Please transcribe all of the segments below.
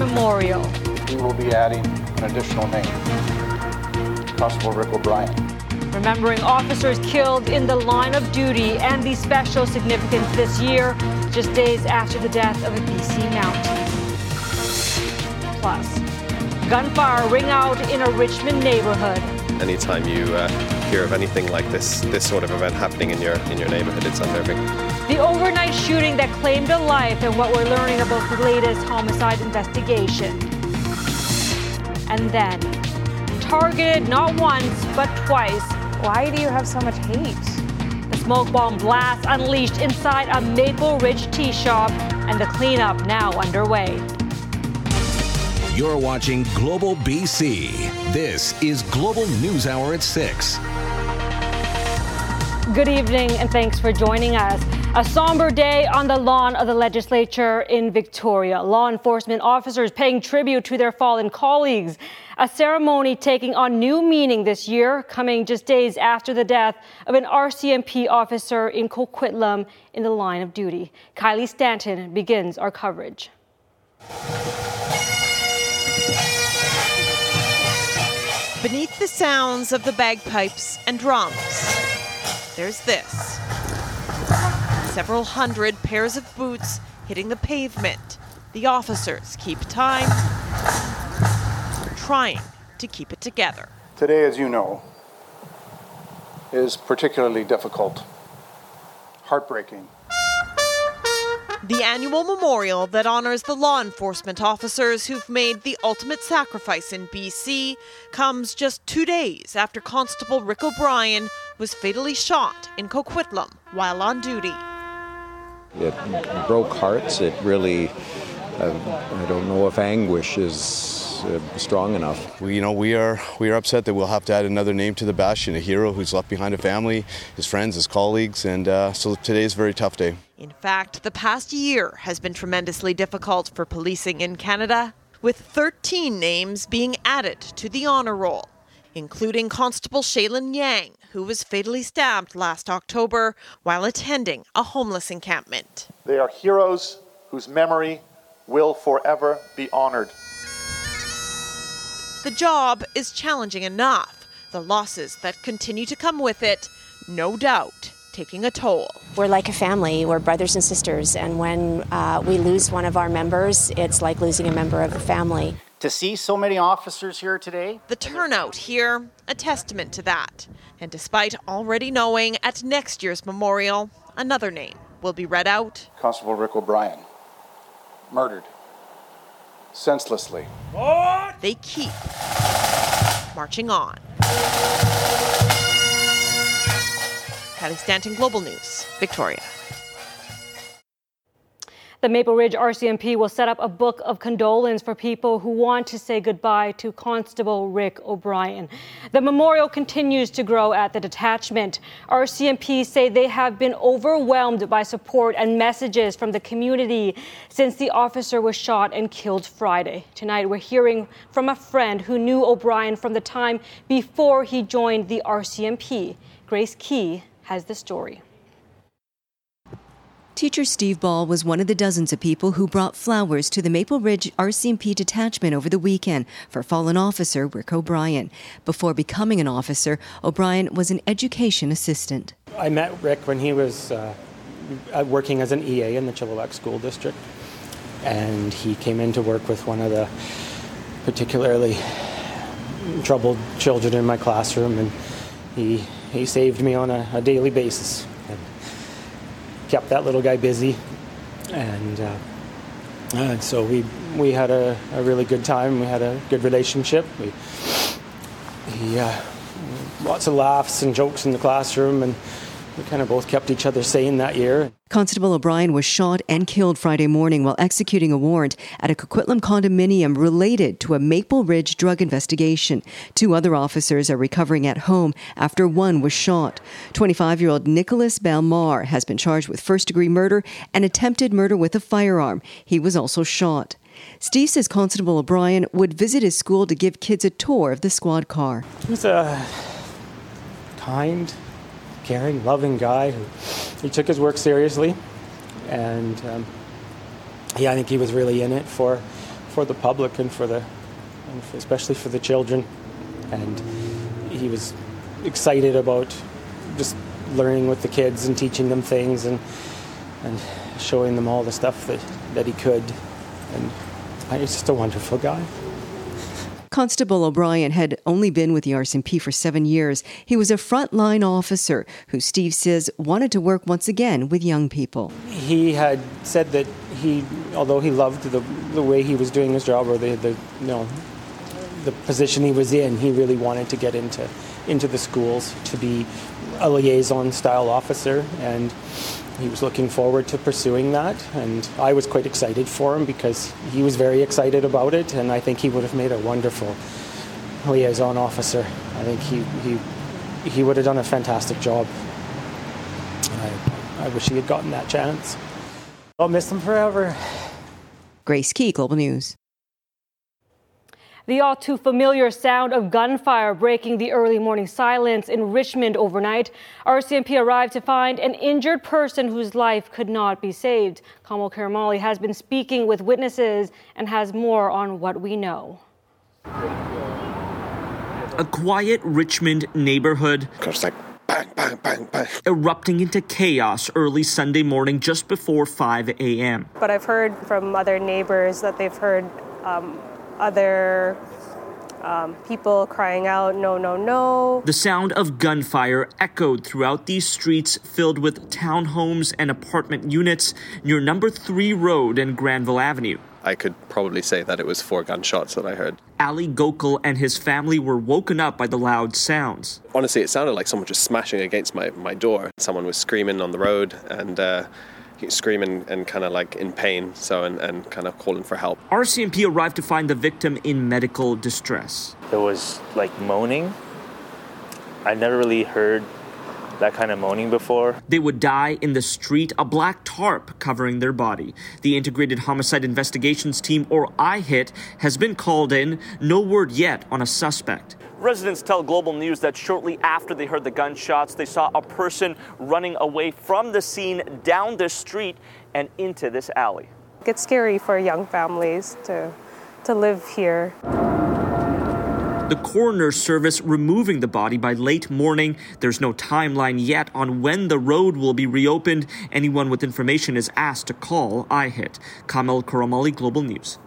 memorial. We will be adding an additional name Constable Rick O'Brien. Remembering officers killed in the line of duty and the special significance this year, just days after the death of a BC Mountie. Plus, gunfire ring out in a Richmond neighborhood. Anytime you uh, hear of anything like this, this sort of event happening in your in your neighborhood, it's unnerving. The overnight shooting that claimed a life and what we're learning about the latest homicide investigation. And then, targeted not once but twice. Why do you have so much hate? The smoke bomb blast unleashed inside a Maple Ridge tea shop, and the cleanup now underway. You're watching Global BC. This is Global News Hour at 6. Good evening, and thanks for joining us. A somber day on the lawn of the legislature in Victoria. Law enforcement officers paying tribute to their fallen colleagues. A ceremony taking on new meaning this year, coming just days after the death of an RCMP officer in Coquitlam in the line of duty. Kylie Stanton begins our coverage. Beneath the sounds of the bagpipes and drums, there's this several hundred pairs of boots hitting the pavement. The officers keep time, trying to keep it together. Today, as you know, is particularly difficult, heartbreaking. The annual memorial that honors the law enforcement officers who've made the ultimate sacrifice in BC comes just two days after Constable Rick O'Brien was fatally shot in Coquitlam while on duty. It broke hearts. It really, uh, I don't know if anguish is uh, strong enough. We, you know, we are we are upset that we'll have to add another name to the bastion, a hero who's left behind a family, his friends, his colleagues, and uh, so today is a very tough day. In fact, the past year has been tremendously difficult for policing in Canada, with 13 names being added to the honor roll, including Constable Shaelyn Yang, who was fatally stabbed last October while attending a homeless encampment. They are heroes whose memory will forever be honored. The job is challenging enough. The losses that continue to come with it, no doubt, taking a toll. We're like a family, we're brothers and sisters, and when uh, we lose one of our members, it's like losing a member of the family. To see so many officers here today, The turnout here, a testament to that. And despite already knowing at next year's memorial, another name will be read out. Constable Rick O'Brien, murdered senselessly. They keep marching on. Kylie Stanton, Global News, Victoria. The Maple Ridge RCMP will set up a book of condolence for people who want to say goodbye to Constable Rick O'Brien. The memorial continues to grow at the detachment. RCMP say they have been overwhelmed by support and messages from the community since the officer was shot and killed Friday. Tonight, we're hearing from a friend who knew O'Brien from the time before he joined the RCMP. Grace Ke has the story. Teacher Steve Ball was one of the dozens of people who brought flowers to the Maple Ridge RCMP detachment over the weekend for fallen officer Rick O'Brien. Before becoming an officer, O'Brien was an education assistant. I met Rick when he was uh, uh, working as an EA in the Chilliwack School District, and he came in to work with one of the particularly troubled children in my classroom, and he he saved me on a, a daily basis kept that little guy busy, and uh, uh, so we we had a, a, really good time. We had a good relationship. We he uh, lots of laughs and jokes in the classroom, and we kind of both kept each other sane that year. Constable O'Brien was shot and killed Friday morning while executing a warrant at a Coquitlam condominium related to a Maple Ridge drug investigation. Two other officers are recovering at home after one was shot. 25 year old Nicholas Bellemare has been charged with first degree murder and attempted murder with a firearm. He was also shot. Steve says Constable O'Brien would visit his school to give kids a tour of the squad car. He's a uh, kind, caring, loving guy who he took his work seriously, and um, yeah, I think he was really in it for for the public and for the, and for, especially for the children. And he was excited about just learning with the kids and teaching them things and and showing them all the stuff that, that he could. And he's just a wonderful guy. Constable O'Brien had only been with the RCMP for seven years. He was a frontline officer who Steve says wanted to work once again with young people. He had said that he, although he loved the, the way he was doing his job or the, the, you know, the position he was in, he really wanted to get into, into the schools to be a liaison style officer. And he was looking forward to pursuing that, and I was quite excited for him because he was very excited about it, and I think he would have made a wonderful liaison officer. I think he he he would have done a fantastic job. I, I wish he had gotten that chance. I'll miss him forever. Grace Ke, Global News. The all too familiar sound of gunfire breaking the early morning silence in Richmond overnight. RCMP arrived to find an injured person whose life could not be saved. Kamil Karamali has been speaking with witnesses and has more on what we know. A quiet Richmond neighborhood. bang, bang, bang, bang. Erupting into chaos early Sunday morning just before 5 a.m. But I've heard from other neighbors that they've heard um, other um, people crying out, no, no, no. The sound of gunfire echoed throughout these streets filled with townhomes and apartment units near number 3 Road and Granville Avenue. I could probably say that it was four gunshots that I heard. Ali Gokul and his family were woken up by the loud sounds. Honestly, it sounded like someone just smashing against my, my door. Someone was screaming on the road and uh, screaming and kind of like in pain, so and, and kind of calling for help. RCMP arrived to find the victim in medical distress. There was like moaning. I never really heard that kind of moaning before. They would die in the street, a black tarp covering their body. The Integrated Homicide Investigations Team, or IHIT, has been called in. No word yet on a suspect. Residents tell Global News that shortly after they heard the gunshots, they saw a person running away from the scene down the street and into this alley. It's scary for young families to, to live here. The coroner's service removing the body by late morning. There's no timeline yet on when the road will be reopened. Anyone with information is asked to call IHIT. Kamil Karamali, Global News.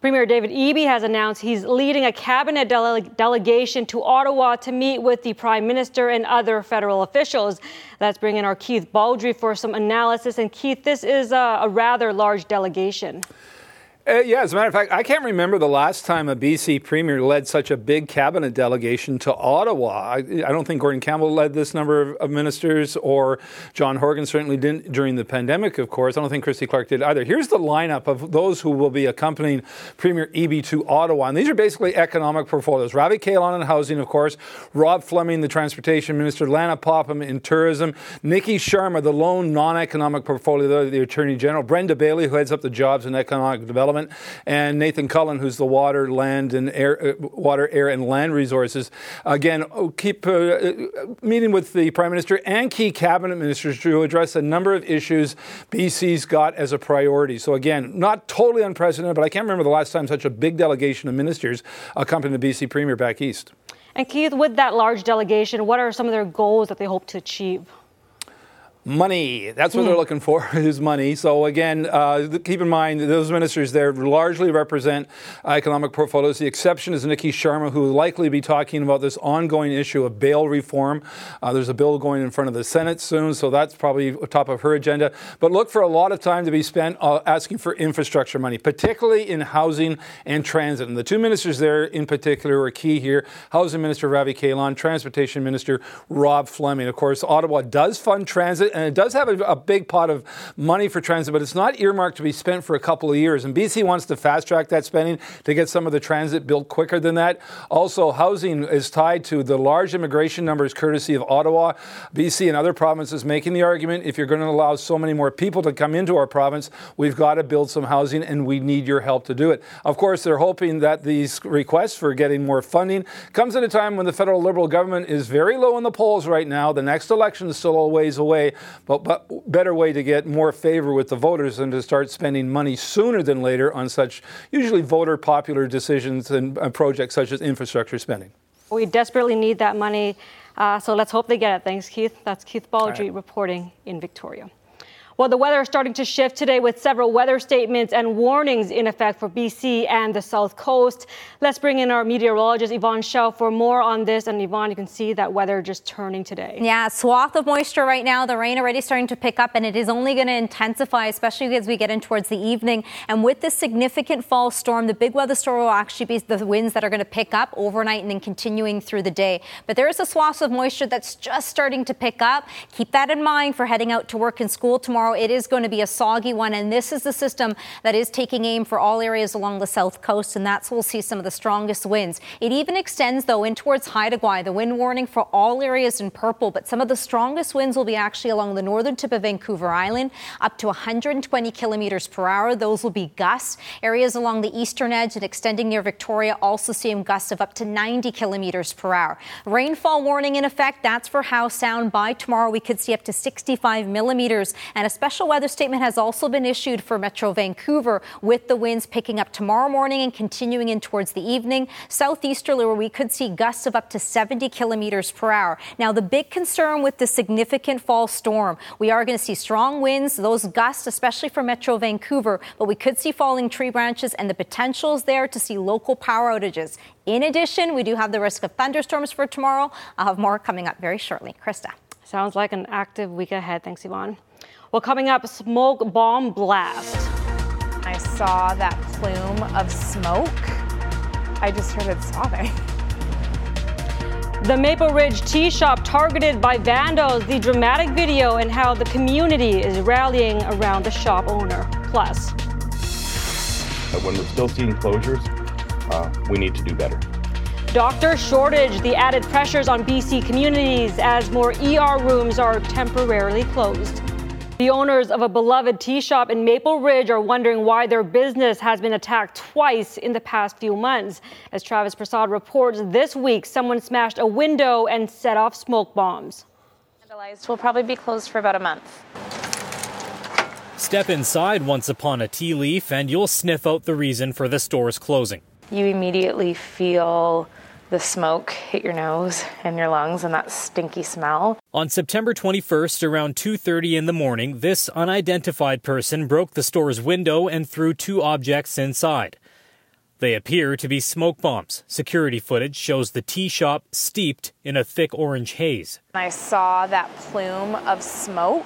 Premier David Eby has announced he's leading a cabinet dele- delegation to Ottawa to meet with the Prime Minister and other federal officials. Let's bring in our Keith Baldry for some analysis. And Keith, this is a, a rather large delegation. Uh, yeah, as a matter of fact, I can't remember the last time a BC premier led such a big cabinet delegation to Ottawa. I, I don't think Gordon Campbell led this number of, of, ministers, or John Horgan certainly didn't during the pandemic, of course. I don't think Christy Clark did either. Here's the lineup of those who will be accompanying Premier Eby to Ottawa. And these are basically economic portfolios. Ravi Kahlon in housing, of course, Rob Fleming, the transportation minister, Lana Popham in tourism, Nikki Sharma, the lone non economic portfolio, the attorney general, Brenda Bailey, who heads up the jobs and economic development and Nathan Cullen, who's the water, land, and air, uh, water, air, and land resources. Again, oh, keep uh, uh, meeting with the Prime Minister and key cabinet ministers to address a number of issues BC's got as a priority. So again, not totally unprecedented, but I can't remember the last time such a big delegation of ministers accompanied the BC Premier back east. And Keith, with that large delegation, what are some of their goals that they hope to achieve? Money. That's what they're hmm. looking for is money. So again, uh, keep in mind those ministers there largely represent economic portfolios. The exception is Nikki Sharma, who will likely be talking about this ongoing issue of bail reform. Uh, there's a bill going in front of the Senate soon, so that's probably top of her agenda. But look for a lot of time to be spent uh, asking for infrastructure money, particularly in housing and transit. And the two ministers there in particular are key here: Housing Minister Ravi Kahlon, Transportation Minister Rob Fleming. Of course, Ottawa does fund transit and it does have a, a, big pot of money for transit, but it's not earmarked to be spent for a couple of years. And BC wants to fast track that spending to get some of the transit built quicker than that. Also, housing is tied to the large immigration numbers courtesy of Ottawa. BC and other provinces making the argument if you're going to allow so many more people to come into our province, we've got to build some housing and we need your help to do it. Of course, they're hoping that these requests for getting more funding comes at a time when the federal Liberal government is very low in the polls right now. The next election is still a ways away. But, but better way to get more favor with the voters than to start spending money sooner than later on such usually voter popular decisions and uh, projects such as infrastructure spending. We desperately need that money, uh, so let's hope they get it. Thanks, Keith. That's Keith Baldry right. reporting in Victoria. Well, the weather is starting to shift today with several weather statements and warnings in effect for BC and the South Coast. Let's bring in our meteorologist, Yvonne Schalle, for more on this. And Yvonne, you can see that weather just turning today. Yeah, swath of moisture right now. The rain already starting to pick up, and it is only going to intensify, especially as we get in towards the evening. And with this significant fall storm, the big weather storm will actually be the winds that are going to pick up overnight and then continuing through the day. But there is a swath of moisture that's just starting to pick up. Keep that in mind for heading out to work and school tomorrow tomorrow. It is going to be a soggy one, and this is the system that is taking aim for all areas along the south coast, and that's where we'll see some of the strongest winds. It even extends, though, in towards Haida Gwaii. The wind warning for all areas in purple, but some of the strongest winds will be actually along the northern tip of Vancouver Island, up to 120 kilometers per hour. Those will be gusts. Areas along the eastern edge and extending near Victoria also seeing gusts of up to 90 kilometers per hour. Rainfall warning in effect. That's for Howe Sound. By tomorrow, we could see up to 65 millimeters and a special weather statement has also been issued for Metro Vancouver with the winds picking up tomorrow morning and continuing in towards the evening. Southeasterly, where we could see gusts of up to 70 kilometers per hour. Now, the big concern with the significant fall storm, we are going to see strong winds, those gusts, especially for Metro Vancouver, but we could see falling tree branches and the potentials there to see local power outages. In addition, we do have the risk of thunderstorms for tomorrow. I'll have more coming up very shortly. Krista. Sounds like an active week ahead. Thanks, Yvonne. Well, coming up, smoke bomb blast. I saw that plume of smoke. I just heard it sobbing. The Maple Ridge Tea Shop targeted by vandals, the dramatic video, and how the community is rallying around the shop owner. Plus, when we're still seeing closures, uh, we need to do better. Doctor shortage, the added pressures on BC communities as more ER rooms are temporarily closed. The owners of a beloved tea shop in Maple Ridge are wondering why their business has been attacked twice in the past few months. As Travis Prasad reports, this week someone smashed a window and set off smoke bombs. We'll probably be closed for about a month. Step inside once upon a tea leaf and you'll sniff out the reason for the store's closing. You immediately feel the smoke hit your nose and your lungs and that stinky smell. On September 21st around 2:30 in the morning, this unidentified person broke the store's window and threw two objects inside. They appear to be smoke bombs. Security footage shows the tea shop steeped in a thick orange haze. I saw that plume of smoke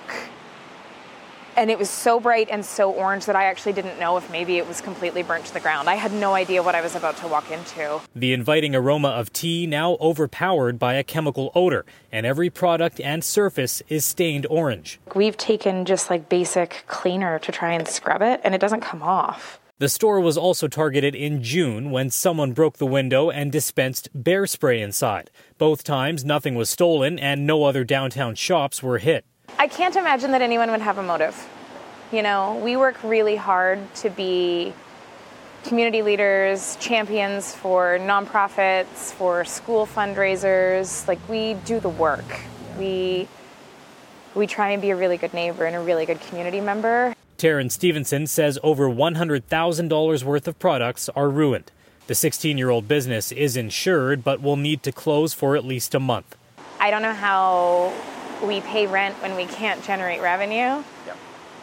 and it was so bright and so orange that I actually didn't know if maybe it was completely burnt to the ground. I had no idea what I was about to walk into. The inviting aroma of tea now overpowered by a chemical odor, and every product and surface is stained orange. We've taken just like basic cleaner to try and scrub it, and it doesn't come off. The store was also targeted in June when someone broke the window and dispensed bear spray inside. Both times, nothing was stolen and no other downtown shops were hit. I can't imagine that anyone would have a motive. You know, we work really hard to be community leaders, champions for nonprofits, for school fundraisers. Like we do the work. We we try and be a really good neighbor and a really good community member. Taryn Stevenson says over $100,000 worth of products are ruined. The 16 year old business is insured but will need to close for at least a month. I don't know how we pay rent when we can't generate revenue. Yep.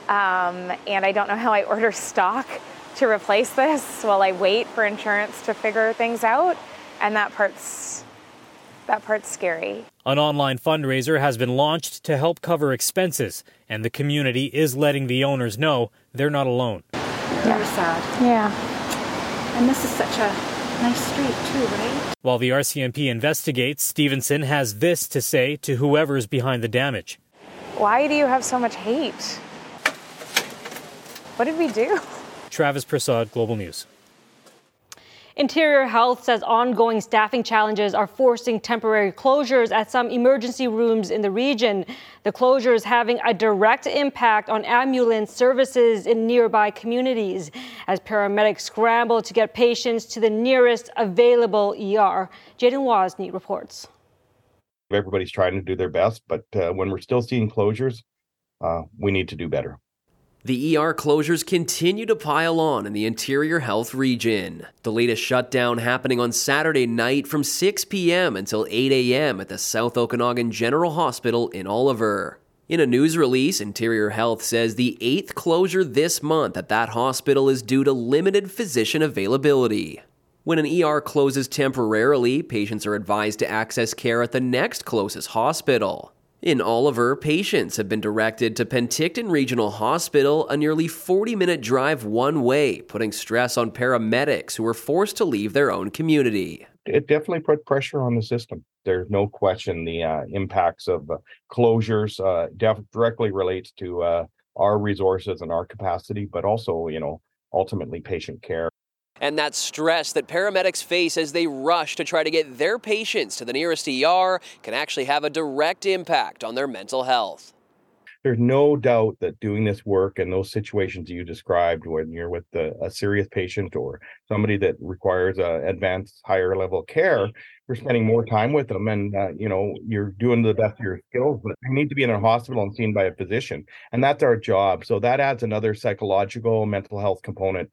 Um, and I don't know how I order stock to replace this while I wait for insurance to figure things out. And that part's that part's scary. An online fundraiser has been launched to help cover expenses, and the community is letting the owners know they're not alone. Very sad. Yeah. And this is such a nice street too, right? While the RCMP investigates, Stevenson has this to say to whoever's behind the damage. Why do you have so much hate? What did we do? Travis Prasad, Global News. Interior Health says ongoing staffing challenges are forcing temporary closures at some emergency rooms in the region. The closures having a direct impact on ambulance services in nearby communities as paramedics scramble to get patients to the nearest available ER. Jaden Wozni reports. Everybody's trying to do their best, but uh, when we're still seeing closures, uh, we need to do better. The ER closures continue to pile on in the interior health region. The latest shutdown happening on Saturday night from 6 p.m. until 8 a.m. at the South Okanagan General Hospital in Oliver. In a news release, Interior Health says the eighth closure this month at that hospital is due to limited physician availability. When an ER closes temporarily, patients are advised to access care at the next closest hospital. In Oliver, patients have been directed to Penticton Regional Hospital, a nearly 40 minute drive one way, putting stress on paramedics who were forced to leave their own community. It definitely put pressure on the system. There's no question the uh, impacts of uh, closures uh, def- directly relates to uh, our resources and our capacity, but also, you know, ultimately patient care and that stress that paramedics face as they rush to try to get their patients to the nearest ER can actually have a direct impact on their mental health. There's no doubt that doing this work and those situations you described, when you're with the, a serious patient or somebody that requires a advanced, higher level care, you're spending more time with them, and uh, you know you're doing the best of your skills. But you need to be in a hospital and seen by a physician, and that's our job. So that adds another psychological, mental health component.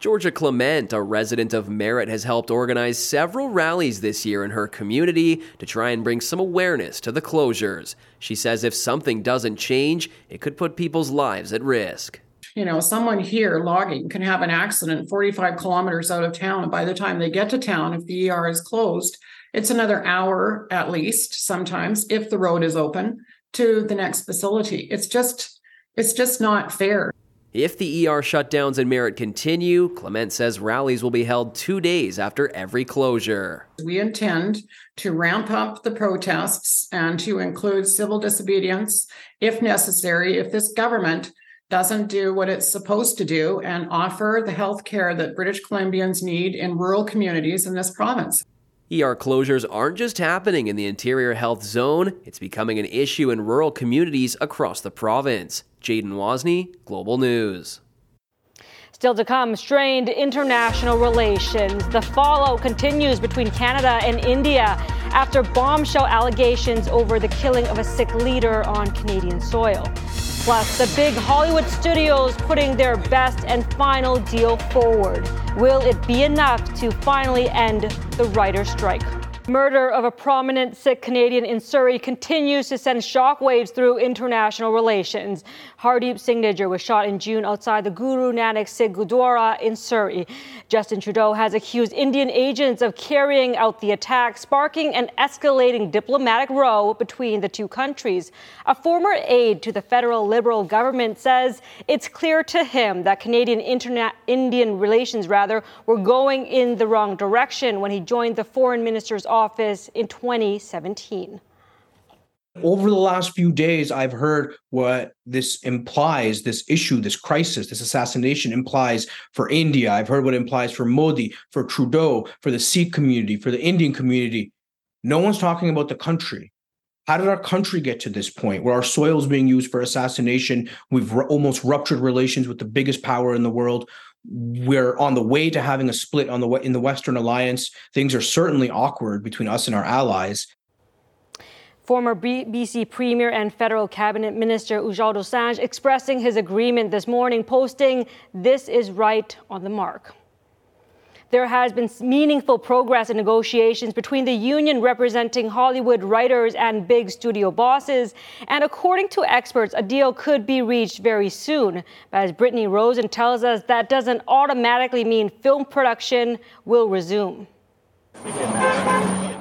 Georgia Clement, a resident of Merritt, has helped organize several rallies this year in her community to try and bring some awareness to the closures. She says if something doesn't change, it could put people's lives at risk. You know, someone here logging can have an accident 45 kilometers out of town. By the time they get to town, if the ER is closed, it's another hour at least, sometimes, if the road is open to the next facility. It's just, it's just not fair. If the ER shutdowns in Merritt continue, Clement says rallies will be held two days after every closure. We intend to ramp up the protests and to include civil disobedience if necessary, if this government doesn't do what it's supposed to do and offer the health care that British Columbians need in rural communities in this province. ER closures aren't just happening in the interior health zone, it's becoming an issue in rural communities across the province. Jaden Wozni, Global News. Still to come, strained international relations. The fallout continues between Canada and India after bombshell allegations over the killing of a Sikh leader on Canadian soil. Plus, the big Hollywood studios putting their best and final deal forward. Will it be enough to finally end the writer's strike? Murder of a prominent Sikh Canadian in Surrey continues to send shockwaves through international relations. Hardeep Singh Nijjar was shot in June outside the Guru Nanak Sikh Gurdwara in Surrey. Justin Trudeau has accused Indian agents of carrying out the attack, sparking an escalating diplomatic row between the two countries. A former aide to the federal Liberal government says it's clear to him that Canadian interna- Indian relations rather were going in the wrong direction when he joined the foreign minister's office in 2017. Over the last few days, I've heard what this implies, this issue, this crisis, this assassination implies for India. I've heard what it implies for Modi, for Trudeau, for the Sikh community, for the Indian community. No one's talking about the country. How did our country get to this point where our soil is being used for assassination? We've r- almost ruptured relations with the biggest power in the world. We're on the way to having a split on the in the Western Alliance. Things are certainly awkward between us and our allies. Former BC Premier and Federal Cabinet Minister Ujjal Dosanjh expressing his agreement this morning, posting, This is right on the mark. There has been meaningful progress in negotiations between the union representing Hollywood writers and big studio bosses. And according to experts, a deal could be reached very soon. But as Brittany Rosen tells us, that doesn't automatically mean film production will resume.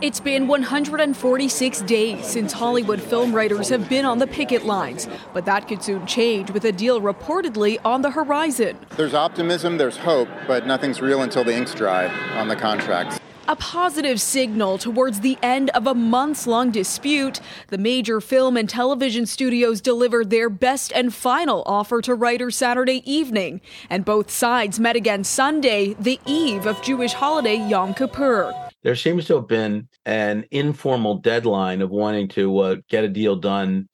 It's been 146 days since Hollywood film writers have been on the picket lines, but that could soon change with a deal reportedly on the horizon. There's optimism, there's hope, but nothing's real until the ink's dry on the contracts. A positive signal towards the end of a months long dispute. The major film and television studios delivered their best and final offer to writers Saturday evening, and both sides met again Sunday, the eve of Jewish holiday Yom Kippur there seems to have been an informal deadline of wanting to uh, get a deal done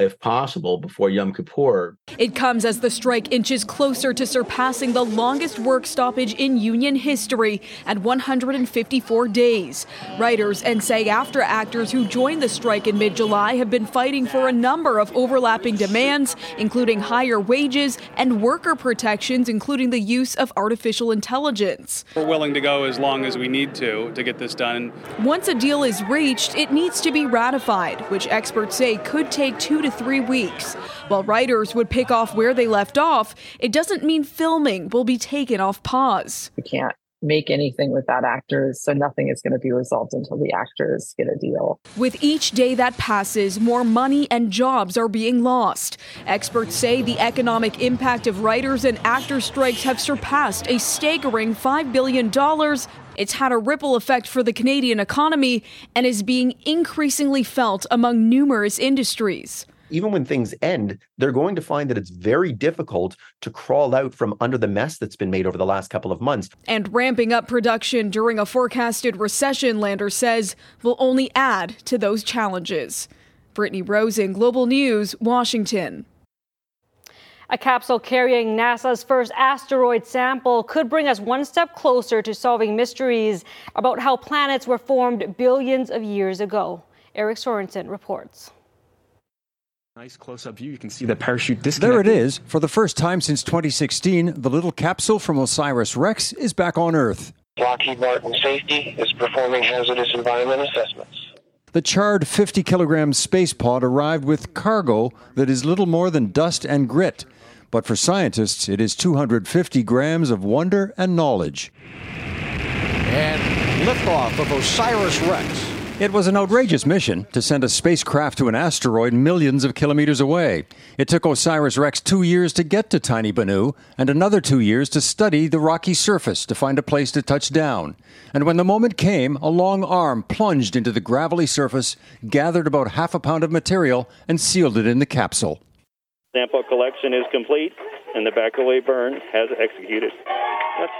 if possible, before Yom Kippur. It comes as the strike inches closer to surpassing the longest work stoppage in union history at 154 days. Writers and SAG-AFTRA actors who joined the strike in mid July have been fighting for a number of overlapping demands, including higher wages and worker protections, including the use of artificial intelligence. We're willing to go as long as we need to to get this done. Once a deal is reached, it needs to be ratified, which experts say could take two to three weeks. While writers would pick off where they left off, it doesn't mean filming will be taken off pause. We can't make anything without actors, so nothing is going to be resolved until the actors get a deal. With each day that passes, more money and jobs are being lost. Experts say the economic impact of writers and actor strikes have surpassed a staggering $5 billion. It's had a ripple effect for the Canadian economy and is being increasingly felt among numerous industries even when things end, they're going to find that it's very difficult to crawl out from under the mess that's been made over the last couple of months. And ramping up production during a forecasted recession, Lander says, will only add to those challenges. Brittany Rosen, Global News, Washington. A capsule carrying NASA's first asteroid sample could bring us one step closer to solving mysteries about how planets were formed billions of years ago. Eric Sorensen reports. Nice close-up view. You can see the parachute There it is. For the first time since 2016, the little capsule from OSIRIS-REx is back on Earth. Lockheed Martin Safety is performing hazardous environment assessments. The charred 50 kilogram space pod arrived with cargo that is little more than dust and grit. But for scientists, it is 250 grams of wonder and knowledge. And liftoff of OSIRIS-REx. It was an outrageous mission to send a spacecraft to an asteroid millions of kilometers away. It took OSIRIS REx two years to get to Tiny Bennu and another two years to study the rocky surface to find a place to touch down. And when the moment came, a long arm plunged into the gravelly surface, gathered about half a pound of material, and sealed it in the capsule. Sample collection is complete, and the back away burn has executed. That's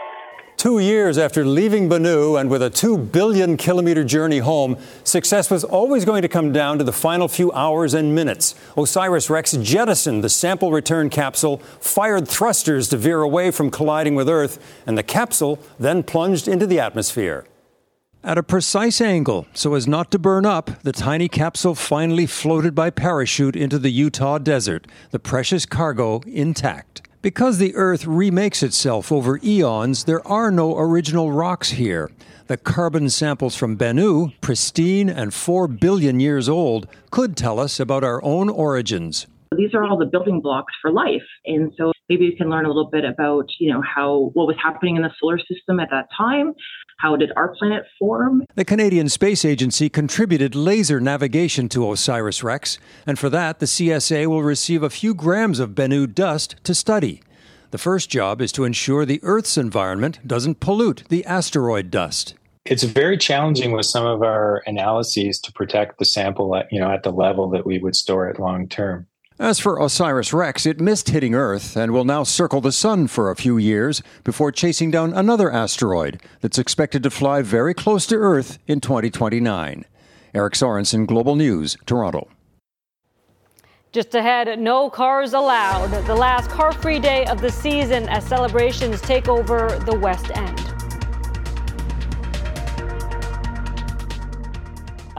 Two years after leaving Bennu and with a 2 billion kilometer journey home, success was always going to come down to the final few hours and minutes. OSIRIS REx jettisoned the sample return capsule, fired thrusters to veer away from colliding with Earth, and the capsule then plunged into the atmosphere. At a precise angle, so as not to burn up, the tiny capsule finally floated by parachute into the Utah desert, the precious cargo intact. Because the Earth remakes itself over eons, there are no original rocks here. The carbon samples from Bennu, pristine and 4 billion years old, could tell us about our own origins. These are all the building blocks for life. And so maybe we can learn a little bit about, you know, how what was happening in the solar system at that time, how did our planet form? The Canadian Space Agency contributed laser navigation to OSIRIS REx, and for that, the CSA will receive a few grams of Bennu dust to study. The first job is to ensure the Earth's environment doesn't pollute the asteroid dust. It's very challenging with some of our analyses to protect the sample at, you know, at the level that we would store it long term. As for OSIRIS REx, it missed hitting Earth and will now circle the Sun for a few years before chasing down another asteroid that's expected to fly very close to Earth in 2029. Eric Sorensen, Global News, Toronto. Just ahead, no cars allowed. The last car free day of the season as celebrations take over the West End.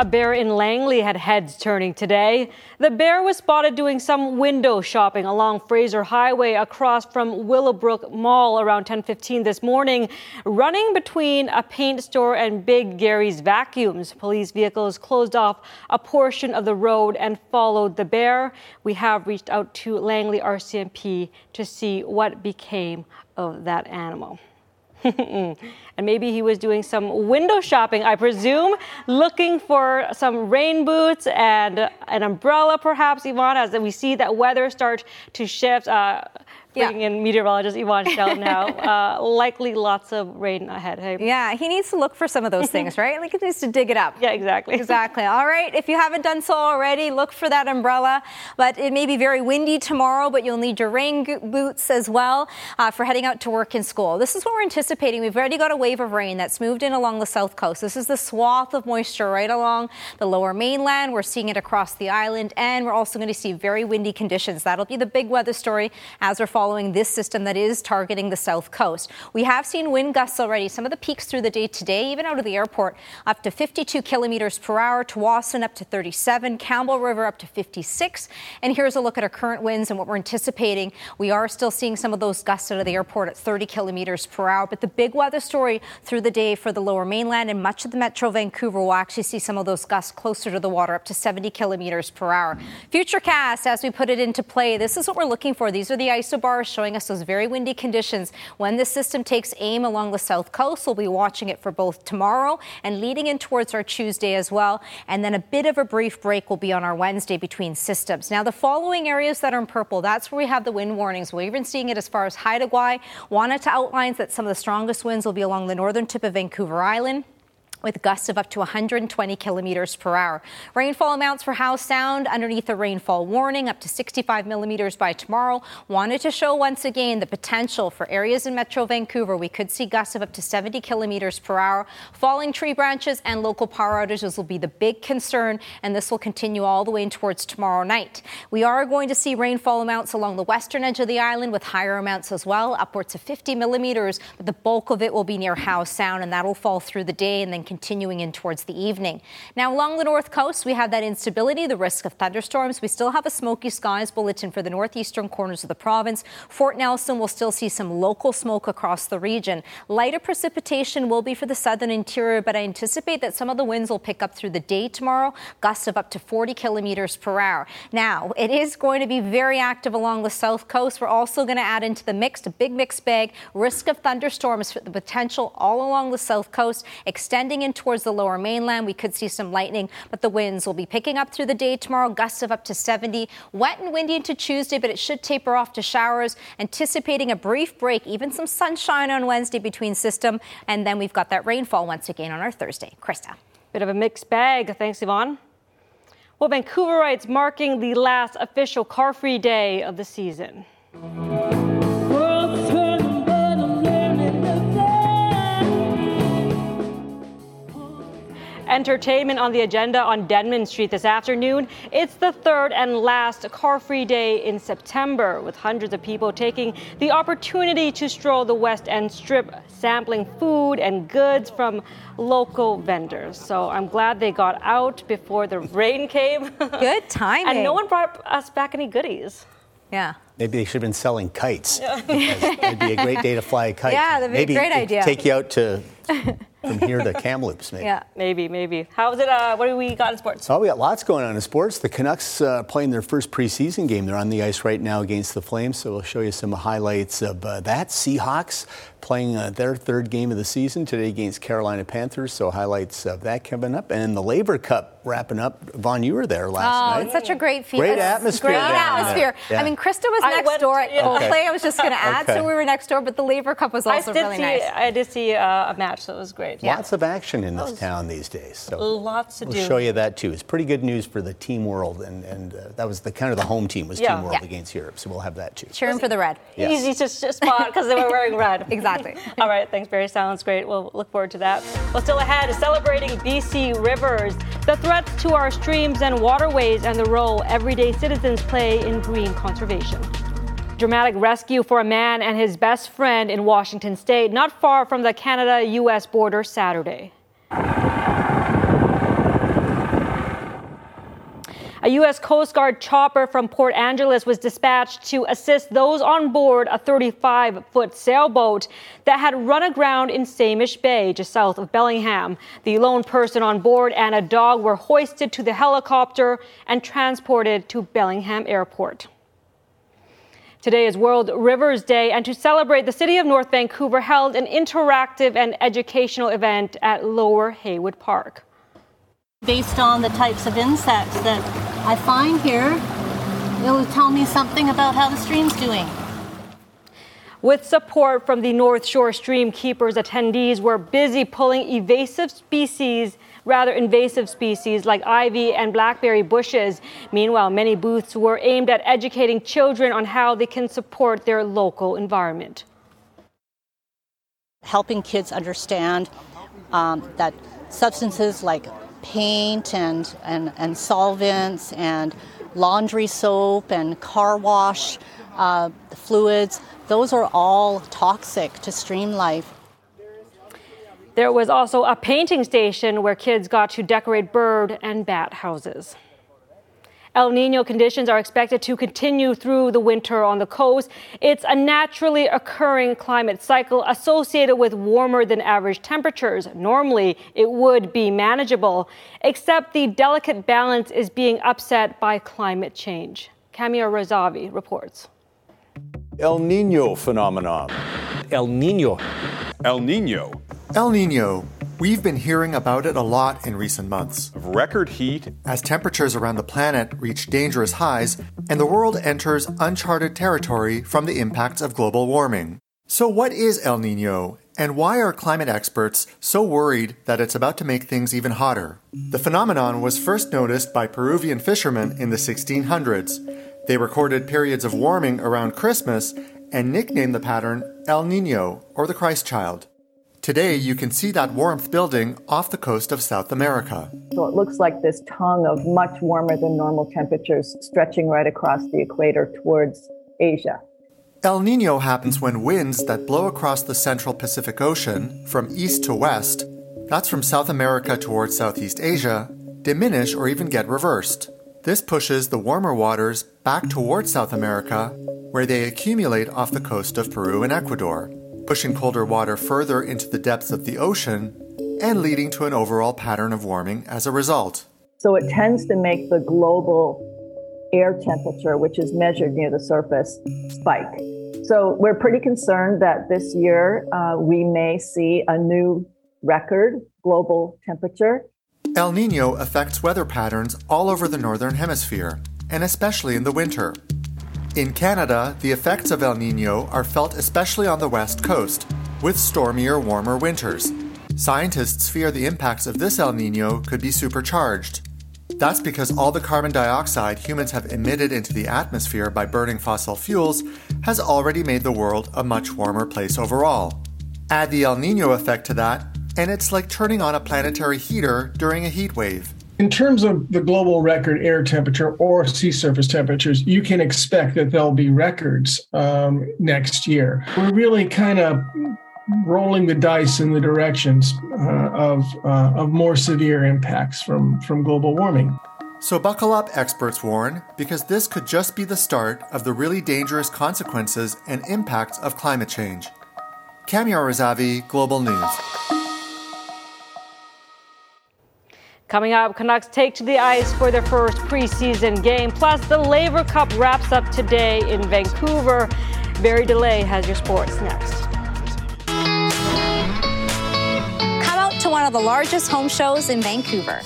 A bear in Langley had heads turning today. The bear was spotted doing some window shopping along Fraser Highway across from Willowbrook Mall around 10:15 this morning, running between a paint store and Big Gary's vacuums. Police vehicles closed off a portion of the road and followed the bear. We have reached out to Langley RCMP to see what became of that animal. and maybe he was doing some window shopping, I presume, looking for some rain boots and an umbrella, perhaps, Yvonne, as we see that weather start to shift. Uh, bringing yeah. in meteorologist Yvonne Schalle now. Uh, likely lots of rain ahead. Hey? Yeah, he needs to look for some of those things, right? Like he needs to dig it up. Yeah, exactly. Exactly. All right. If you haven't done so already, look for that umbrella. But it may be very windy tomorrow, but you'll need your rain boots as well uh, for heading out to work and school. This is what we're anticipating. We've already got a wave of rain that's moved in along the south coast. This is the swath of moisture right along the lower mainland. We're seeing it across the island, and we're also going to see very windy conditions. That'll be the big weather story as we're following this system that is targeting the south coast. We have seen wind gusts already. Some of the peaks through the day today, even out of the airport, up to 52 kilometers per hour. Tsawwassen up to 37. Campbell River up to 56. And here's a look at our current winds and what we're anticipating. We are still seeing some of those gusts out of the airport at 30 kilometers per hour. But the big weather story through the day for the lower mainland and much of the metro Vancouver will actually see some of those gusts closer to the water, up to 70 kilometers per hour. Futurecast, as we put it into play, this is what we're looking for. These are the isobars showing us those very windy conditions. When this system takes aim along the south coast, we'll be watching it for both tomorrow and leading in towards our Tuesday as well. And then a bit of a brief break will be on our Wednesday between systems. Now, the following areas that are in purple, that's where we have the wind warnings. We're even seeing it as far as Haida Gwaii. Wanted to outlines that some of the strongest winds will be along the northern tip of Vancouver Island with gusts of up to 120 kilometers per hour. Rainfall amounts for Howe Sound underneath a rainfall warning up to 65 millimeters by tomorrow. Wanted to show once again the potential for areas in Metro Vancouver. We could see gusts of up to 70 kilometers per hour. Falling tree branches and local power outages will be the big concern, and this will continue all the way towards tomorrow night. We are going to see rainfall amounts along the western edge of the island with higher amounts as well, upwards of 50 millimeters, but the bulk of it will be near Howe Sound, and that'll fall through the day and then continuing in towards the evening. Now, along the north coast, we have that instability, the risk of thunderstorms. We still have a smoky skies bulletin for the northeastern corners of the province. Fort Nelson will still see some local smoke across the region. Lighter precipitation will be for the southern interior, but I anticipate that some of the winds will pick up through the day tomorrow, gusts of up to 40 kilometers per hour. Now, it is going to be very active along the south coast. We're also going to add into the mix a big mixed bag, risk of thunderstorms, for the potential all along the south coast, extending in towards the lower mainland. We could see some lightning, but the winds will be picking up through the day tomorrow, gusts of up to 70. Wet and windy into Tuesday, but it should taper off to showers. Anticipating a brief break, even some sunshine on Wednesday between system. And then we've got that rainfall once again on our Thursday. Krista. Bit of a mixed bag. Thanks, Yvonne. Well, Vancouverites marking the last official car free day of the season. Entertainment on the agenda on Denman Street this afternoon. It's the third and last car free day in September, with hundreds of people taking the opportunity to stroll the West End Strip, sampling food and goods from local vendors. So I'm glad they got out before the rain came. Good timing. and no one brought us back any goodies. Yeah. Maybe they should have been selling kites. it'd be a great day to fly a kite. Yeah, that'd be maybe a great idea. Take you out to from here to Kamloops, maybe. Yeah, maybe, maybe. How's it? Uh, what do we got in sports? Oh, we got lots going on in sports. The Canucks uh, playing their first preseason game. They're on the ice right now against the Flames, so we'll show you some highlights of uh, that. Seahawks playing uh, their third game of the season today against Carolina Panthers. So highlights of that coming up, and the Laver Cup wrapping up. Vaughn, you were there last oh, night. it's such a great feeling. Great atmosphere. Great atmosphere. Yeah. I mean, Krista was next went, door at yeah. Coldplay. I was just going to add, okay. so we were next door, but the Laver Cup was also really see, nice. I did see uh, a match, so it was great. Lots of action in this town these days. So lots to do. we'll do. show you that too. It's pretty good news for the team world, and and uh, that was the kind of the home team was Yeah. Team World Yeah. against Europe. So we'll have that too. Cheering for the red. Yes. Easy to spot because they were wearing red. exactly. All right, thanks, Barry. Sounds great. We'll look forward to that. Well, still ahead, celebrating BC rivers, the threats to our streams and waterways, and the role everyday citizens play in green conservation. Dramatic rescue for a man and his best friend in Washington state, not far from the Canada US border Saturday. A U.S. Coast Guard chopper from Port Angeles was dispatched to assist those on board a 35 foot sailboat that had run aground in Samish Bay, just south of Bellingham. The lone person on board and a dog were hoisted to the helicopter and transported to Bellingham Airport. Today is World Rivers Day, and to celebrate, the City of North Vancouver held an interactive and educational event at Lower Heywood Park. Based on the types of insects that I find here, it will tell me something about how the stream's doing. With support from the North Shore Stream Keepers, attendees were busy pulling evasive species rather invasive species like ivy and blackberry bushes. Meanwhile, many booths were aimed at educating children on how they can support their local environment. Helping kids understand um, that substances like paint and, and, and solvents and laundry soap and car wash uh, fluids, those are all toxic to stream life. There was also a painting station where kids got to decorate bird and bat houses. El Nino conditions are expected to continue through the winter on the coast. It's a naturally occurring climate cycle associated with warmer than average temperatures. Normally, it would be manageable, except the delicate balance is being upset by climate change. Camille Razavi reports. El Nino phenomenon. El Nino. El Nino. El Nino. We've been hearing about it a lot in recent months. Of record heat. As temperatures around the planet reach dangerous highs and the world enters uncharted territory from the impacts of global warming. So, what is El Nino, and why are climate experts so worried that it's about to make things even hotter? The phenomenon was first noticed by Peruvian fishermen in the 1600s. They recorded periods of warming around Christmas and nicknamed the pattern El Nino, or the Christ child. Today, you can see that warmth building off the coast of South America. So it looks like this tongue of much warmer than normal temperatures stretching right across the equator towards Asia. El Nino happens when winds that blow across the central Pacific Ocean from east to west, that's from South America towards Southeast Asia, diminish or even get reversed. This pushes the warmer waters back towards South America, where they accumulate off the coast of Peru and Ecuador pushing colder water further into the depths of the ocean and leading to an overall pattern of warming as a result. So it tends to make the global air temperature, which is measured near the surface, spike. So we're pretty concerned that this year uh, we may see a new record global temperature. El Nino affects weather patterns all over the northern hemisphere, and especially in the winter. In Canada, the effects of El Nino are felt especially on the west coast, with stormier, warmer winters. Scientists fear the impacts of this El Nino could be supercharged. That's because all the carbon dioxide humans have emitted into the atmosphere by burning fossil fuels has already made the world a much warmer place overall. Add the El Nino effect to that, and it's like turning on a planetary heater during a heat wave. In terms of the global record air temperature or sea surface temperatures, you can expect that there'll be records um, next year. We're really kind of rolling the dice in the directions uh, of, uh, of more severe impacts from, from global warming. So, buckle up, experts warn, because this could just be the start of the really dangerous consequences and impacts of climate change. Camille Razavi, Global News. Coming up, Canucks take to the ice for their first preseason game. Plus, the Laver Cup wraps up today in Vancouver. Barry Deley has your sports next. Come out to one of the largest home shows in Vancouver.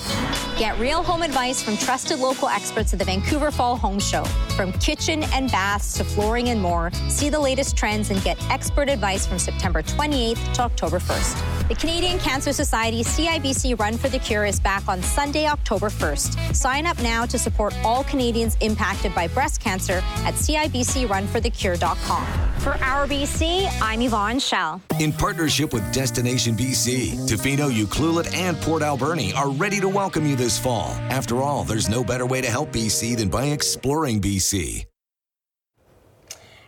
Get real home advice from trusted local experts at the Vancouver Fall Home Show. From kitchen and baths to flooring and more, see the latest trends and get expert advice from September 28th to October 1st. The Canadian Cancer Society CIBC Run for the Cure is back on Sunday, October 1st. Sign up now to support all Canadians impacted by breast cancer at CIBCRunForTheCure.com. For Our BC, I'm Yvonne Schalle. In partnership with Destination BC, Tofino, Ucluelet, and Port Alberni are ready to welcome you this fall. After all, there's no better way to help BC than by exploring BC.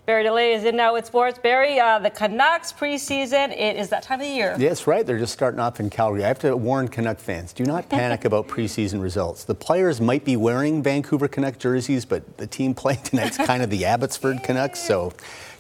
Barry Deley is in now with sports. Barry, uh, the Canucks preseason, it is that time of the year. Yes, right. They're just starting off in Calgary. I have to warn Canuck fans do not panic about preseason results. The players might be wearing Vancouver Canuck jerseys, but the team playing tonight's kind of the Abbotsford Canucks. So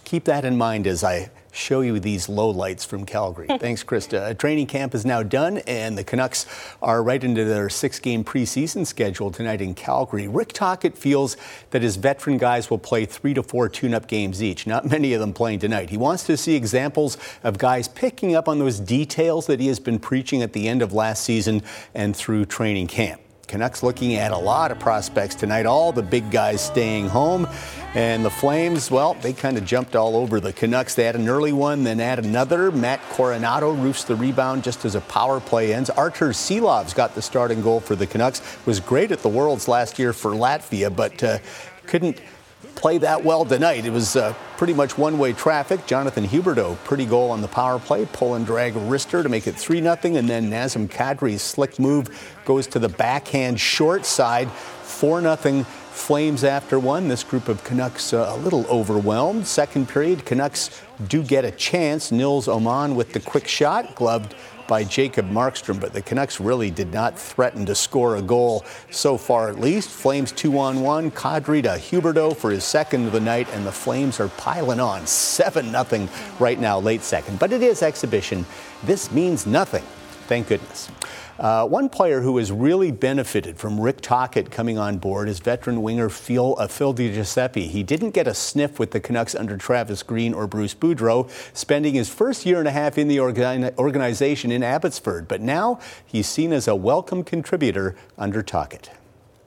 keep that in mind as I show you these low lights from Calgary. Thanks, Krista. Training camp is now done, and the Canucks are right into their six game preseason schedule tonight in Calgary. Rick Tocchet feels that his veteran guys will play three to four tune up games each, not many of them playing tonight. He wants to see examples of guys picking up on those details that he has been preaching at the end of last season and through training camp. Canucks looking at a lot of prospects tonight, all the big guys staying home. And the Flames, well, they kind of jumped all over the Canucks. They had an early one, then add another. Matt Coronato roofs the rebound just as a power play ends. Artur Silovs got the starting goal for the Canucks. Was great at the Worlds last year for Latvia, but uh, couldn't play that well tonight. It was uh, pretty much one-way traffic. Jonathan Huberdeau, pretty goal on the power play. Pull and drag wrister to make it 3-0. And then Nazem Kadri's slick move goes to the backhand short side. 4-0 Flames after one. This group of Canucks uh, a little overwhelmed. Second period, Canucks do get a chance. Nils Åman with the quick shot, gloved by Jacob Markstrom, but the Canucks really did not threaten to score a goal so far at least. Flames two on one. Kadri to Huberdeau for his second of the night, and the Flames are piling on 7 0 right now, late second. But it is exhibition. This means nothing. Thank goodness. Uh, one player who has really benefited from Rick Tocchet coming on board is veteran winger Phil, uh, Phil DiGiuseppe. He didn't get a sniff with the Canucks under Travis Green or Bruce Boudreau, spending his first year and a half in the organi- organization in Abbotsford. But now he's seen as a welcome contributor under Tocchet.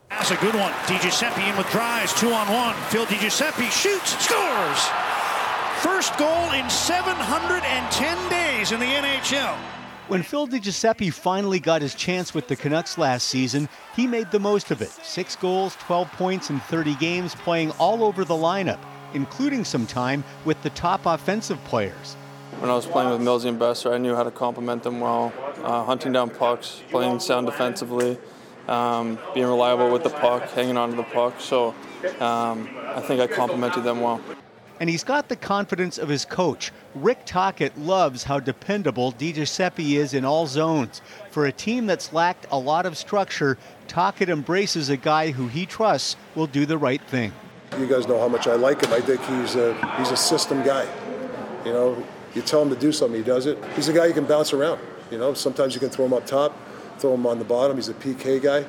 That's a good one. DiGiuseppe in with drives, two on one. Phil DiGiuseppe shoots, scores! First goal in 710 days in the NHL. When Phil DiGiuseppe finally got his chance with the Canucks last season, he made the most of it. Six goals, 12 points in 30 games, playing all over the lineup, including some time with the top offensive players. When I was playing with Millsy and Boeser, I knew how to complement them well, uh, hunting down pucks, playing sound defensively, um, being reliable with the puck, hanging on to the puck. So um, I think I complemented them well and he's got the confidence of his coach. Rick Tocchet loves how dependable DiGiuseppe is in all zones. For a team that's lacked a lot of structure, Tocchet embraces a guy who he trusts will do the right thing. You guys know how much I like him. I think he's a he's a system guy. You know, you tell him to do something, he does it. He's a guy you can bounce around. You know, sometimes you can throw him up top, throw him on the bottom. He's a PK guy,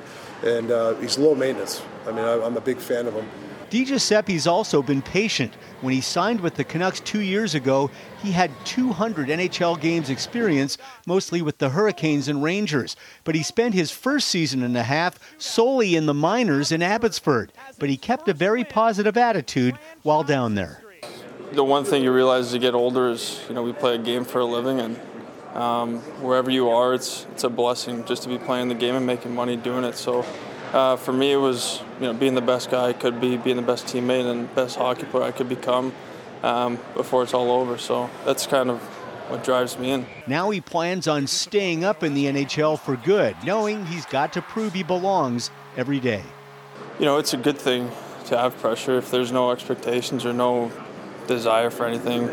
and uh, he's low maintenance. I mean, I, I'm a big fan of him. DiGiuseppe's also been patient. When he signed with the Canucks two years ago, he had 200 NHL games experience, mostly with the Hurricanes and Rangers. But he spent his first season and a half solely in the minors in Abbotsford. But he kept a very positive attitude while down there. The one thing you realize as you get older is, you know, we play a game for a living, and um, wherever you are, it's it's a blessing just to be playing the game and making money doing it. So uh, for me, it was you know being the best guy I could be, being the best teammate and best hockey player I could become um, before it's all over. So that's kind of what drives me in. Now he plans on staying up in the NHL for good, knowing he's got to prove he belongs every day. You know, it's a good thing to have pressure if there's no expectations or no desire for anything.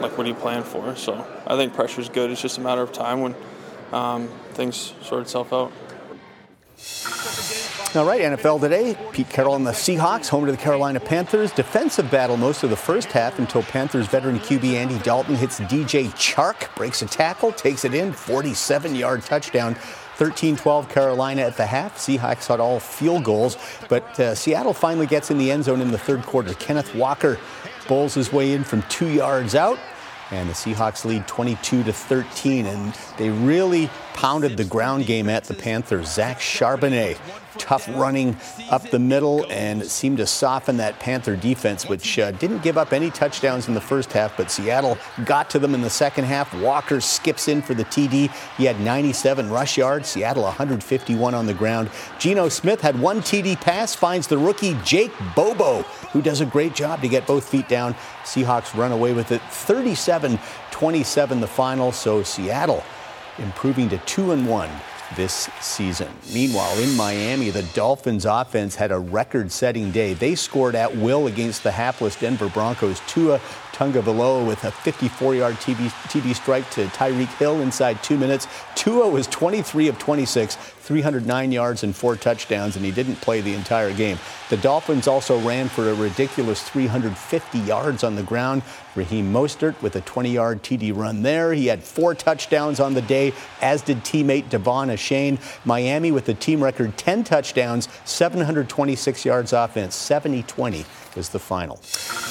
Like, what are you playing for? So I think pressure is good. It's just a matter of time when um, things sort itself out. All right, NFL today. Pete Carroll and the Seahawks, home to the Carolina Panthers. Defensive battle most of the first half until Panthers veteran QB Andy Dalton hits DJ Chark, breaks a tackle, takes it in, 47 yard touchdown. 13 12 Carolina at the half. Seahawks had all field goals, but uh, Seattle finally gets in the end zone in the third quarter. Kenneth Walker bowls his way in from two yards out and the Seahawks lead 22 to 13. And they really pounded the ground game at the Panthers. Zach Charbonnet tough running up the middle and seemed to soften that Panther defense, which uh, didn't give up any touchdowns in the first half, but Seattle got to them in the second half. Walker skips in for the TD. He had 97 rush yards. Seattle 151 on the ground. Geno Smith had one TD pass, finds the rookie Jake Bobo, who does a great job to get both feet down. Seahawks run away with it 37 27 the final, so Seattle improving to 2 and 1 this season. Meanwhile, in Miami, the Dolphins offense had a record setting day. They scored at will against the hapless Denver Broncos. Tua Tagovailoa with a 54-yard TD, TD strike to Tyreek Hill inside two minutes. Tua was 23 of 26, 309 yards and four touchdowns, and he didn't play the entire game. The Dolphins also ran for a ridiculous 350 yards on the ground. Raheem Mostert with a 20-yard TD run there. He had four touchdowns on the day, as did teammate De'Von Achane. Miami with the team record 10 touchdowns, 726 yards offense, 70-20 was the final.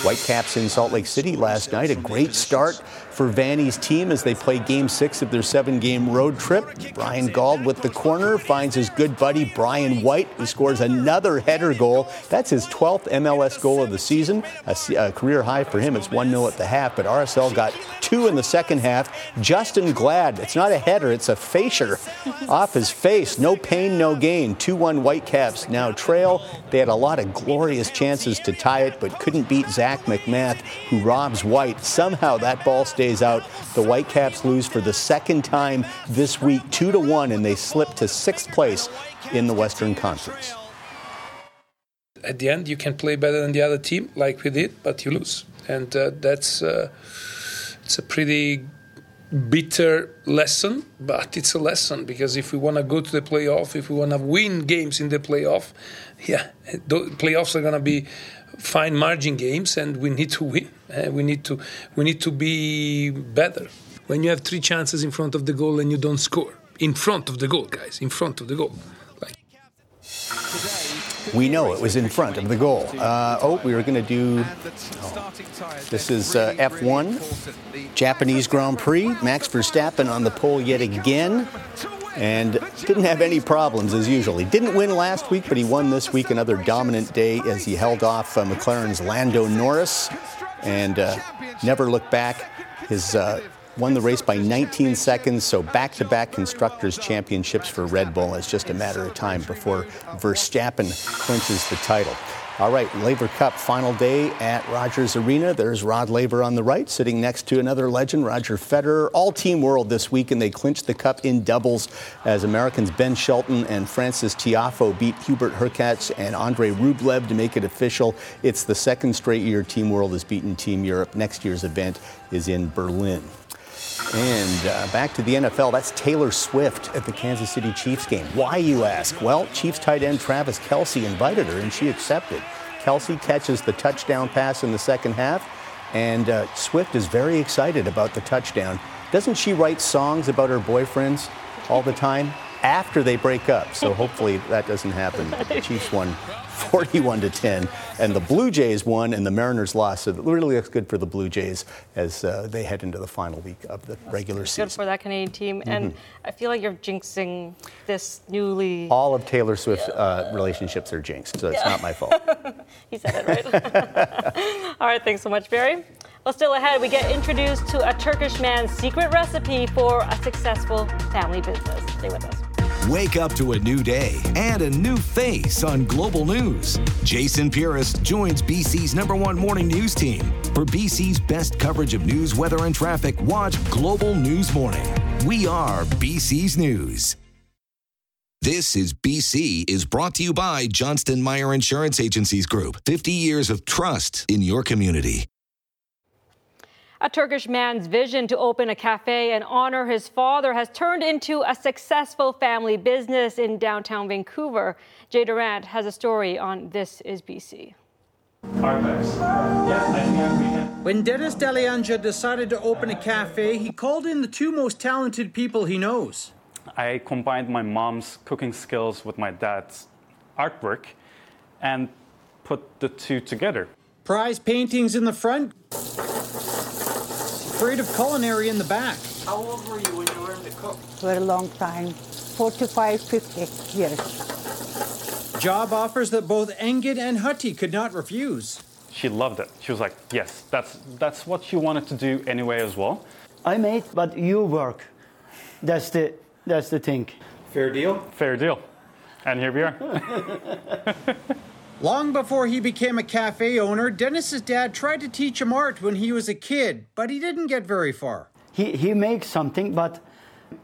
Whitecaps in Salt Lake City last night. A great start for Vanni's team as they play game six of their seven game road trip. Ryan Gauld with the corner finds his good buddy Brian White, who scores another header goal. That's his 12th MLS goal of the season, a, a career high for him. It's 1 0 at the half, but RSL got two in the second half. Justen Glad, it's not a header, it's a facer off his face. No pain, no gain. 2 1 Whitecaps now trail. They had a lot of glorious chances to tie it, but couldn't beat Zac MacMath, who robs White. Somehow that ball stays out. The Whitecaps lose for the second time this week, 2 to 1, and they slip to sixth place in the Western Conference. At the end, you can play better than the other team, like we did, but you lose. And uh, that's uh, it's a pretty bitter lesson, but it's a lesson because if we want to go to the playoff, if we want to win games in the playoff, yeah, the playoffs are going to be fine margin games, and we need to win. Uh, we need to we need to be better. When you have three chances in front of the goal and you don't score, in front of the goal, guys, in front of the goal. Like. We know it was in front of the goal. Uh, oh, we were going to do. Oh. This is uh, F1, Japanese Grand Prix. Max Verstappen on the pole yet again and didn't have any problems as usual. He didn't win last week, but he won this week. Another dominant day as he held off uh, McLaren's Lando Norris and uh, never looked back. His uh, won the race by 19 seconds, so back-to-back constructors championships for Red Bull. It's just a matter of time before Verstappen clinches the title. All right, Laver Cup final day at Rogers Arena. There's Rod Laver on the right, sitting next to another legend, Roger Federer. All team world this week, and they clinched the cup in doubles as Americans Ben Shelton and Frances Tiafoe beat Hubert Hurkacz and Andrey Rublev to make it official. It's the second straight year Team World has beaten Team Europe. Next year's event is in Berlin. And uh, back to the NFL, that's Taylor Swift at the Kansas City Chiefs game. Why, you ask? Well, Chiefs tight end Travis Kelce invited her, and she accepted. Kelce catches the touchdown pass in the second half, and uh, Swift is very excited about the touchdown. Doesn't she write songs about her boyfriends all the time after they break up? So hopefully that doesn't happen. The Chiefs won 41 to 10, and the Blue Jays won, and the Mariners lost. So it really looks good for the Blue Jays as uh, they head into the final week of the regular season. Good for that Canadian team, mm-hmm. and I feel like you're jinxing this newly. All of Taylor Swift's uh, relationships are jinxed, so it's yeah. not my fault. he said it right. All right, thanks so much, Barry. Well, still ahead, we get introduced to a Turkish man's secret recipe for a successful family business. Stay with us. Wake up to a new day and a new face on Global News. Jason Pieris joins BC's number one morning news team. For BC's best coverage of news, weather, and traffic, watch Global News Morning. We are BC's News. This is BC is brought to you by Johnston Meyer Insurance Agencies Group. 50 years of trust in your community. A Turkish man's vision to open a cafe and honor his father has turned into a successful family business in downtown Vancouver. Jay Durant has a story on This is BC. When Dennis Delianja decided to open a cafe, he called in the two most talented people he knows. I combined my mom's cooking skills with my dad's artwork and put the two together. Prize paintings in the front, creative culinary in the back. How old were you when you learned to cook? For a long time 45, 50 years. Job offers that both Engin and Hutty could not refuse. She loved it. She was like, yes, that's, that's what she wanted to do anyway as well. I made, but you work. That's the, that's the thing. Fair deal? Fair deal. And here we are. Long before he became a cafe owner, Dennis's dad tried to teach him art when he was a kid, but he didn't get very far. He, he makes something, but.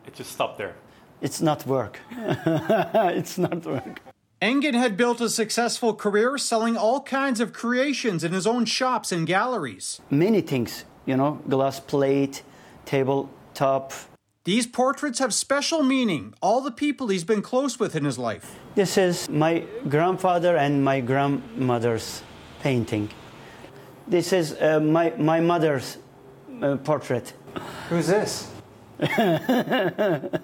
It just stopped there. It's not work. it's not work. Engin had built a successful career selling all kinds of creations in his own shops and galleries. Many things, you know, glass plate, tabletop, these portraits have special meaning, all the people he's been close with in his life. This is my grandfather and my grandmother's painting. This is uh, my, my mother's uh, portrait. Who's this?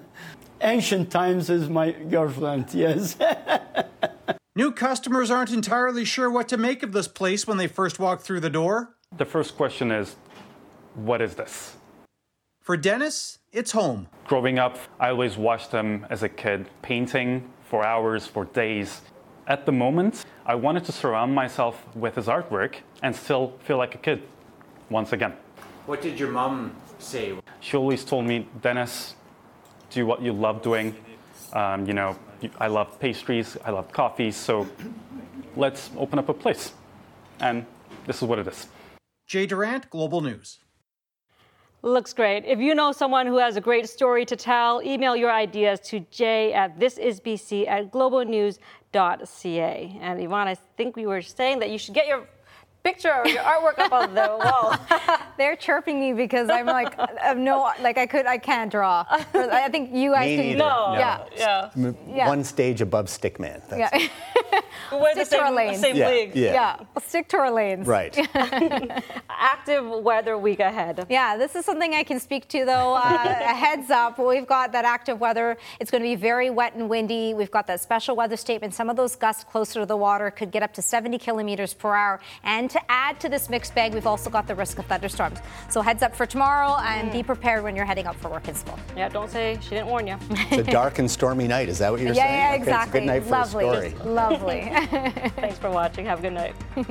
Ancient times is my girlfriend, yes. New customers aren't entirely sure what to make of this place when they first walk through the door. The first question is, what is this? For Dennis, it's home. Growing up, I always watched him as a kid painting for hours, for days. At the moment, I wanted to surround myself with his artwork and still feel like a kid once again. What did your mom say? She always told me, Dennis, do what you love doing. Um, you know, I love pastries, I love coffee, so let's open up a place. And this is what it is. Jay Durant, Global News. Looks great. If you know someone who has a great story to tell, email your ideas to jay at thisisbc at globalnews.ca. And Yvonne, I think we were saying that you should get your picture of your artwork up on the wall. They're chirping me because I'm like, I've no, like I could, I can't draw. I think you guys can. neither. No. Yeah. Yeah. M- Yeah. One stage above Stickman. That's Yeah. We're the Stick to our lanes. same Yeah, league. yeah. We'll stick to our lanes. Right. Active weather week ahead. Yeah, this is something I can speak to though. Uh, a heads up, we've got that active weather. It's going to be very wet and windy. We've got that special weather statement. Some of those gusts closer to the water could get up to 70 kilometers per hour. And to add to this mixed bag, we've also got the risk of thunderstorms. So heads up for tomorrow and be mm. prepared when you're heading out for work and school. Yeah, don't say she didn't warn you. It's a dark and stormy night. Is that what you're yeah, saying? yeah, Okay, it's a exactly. good night for Lovely. a story. Lovely. Thanks for watching. Have a good night.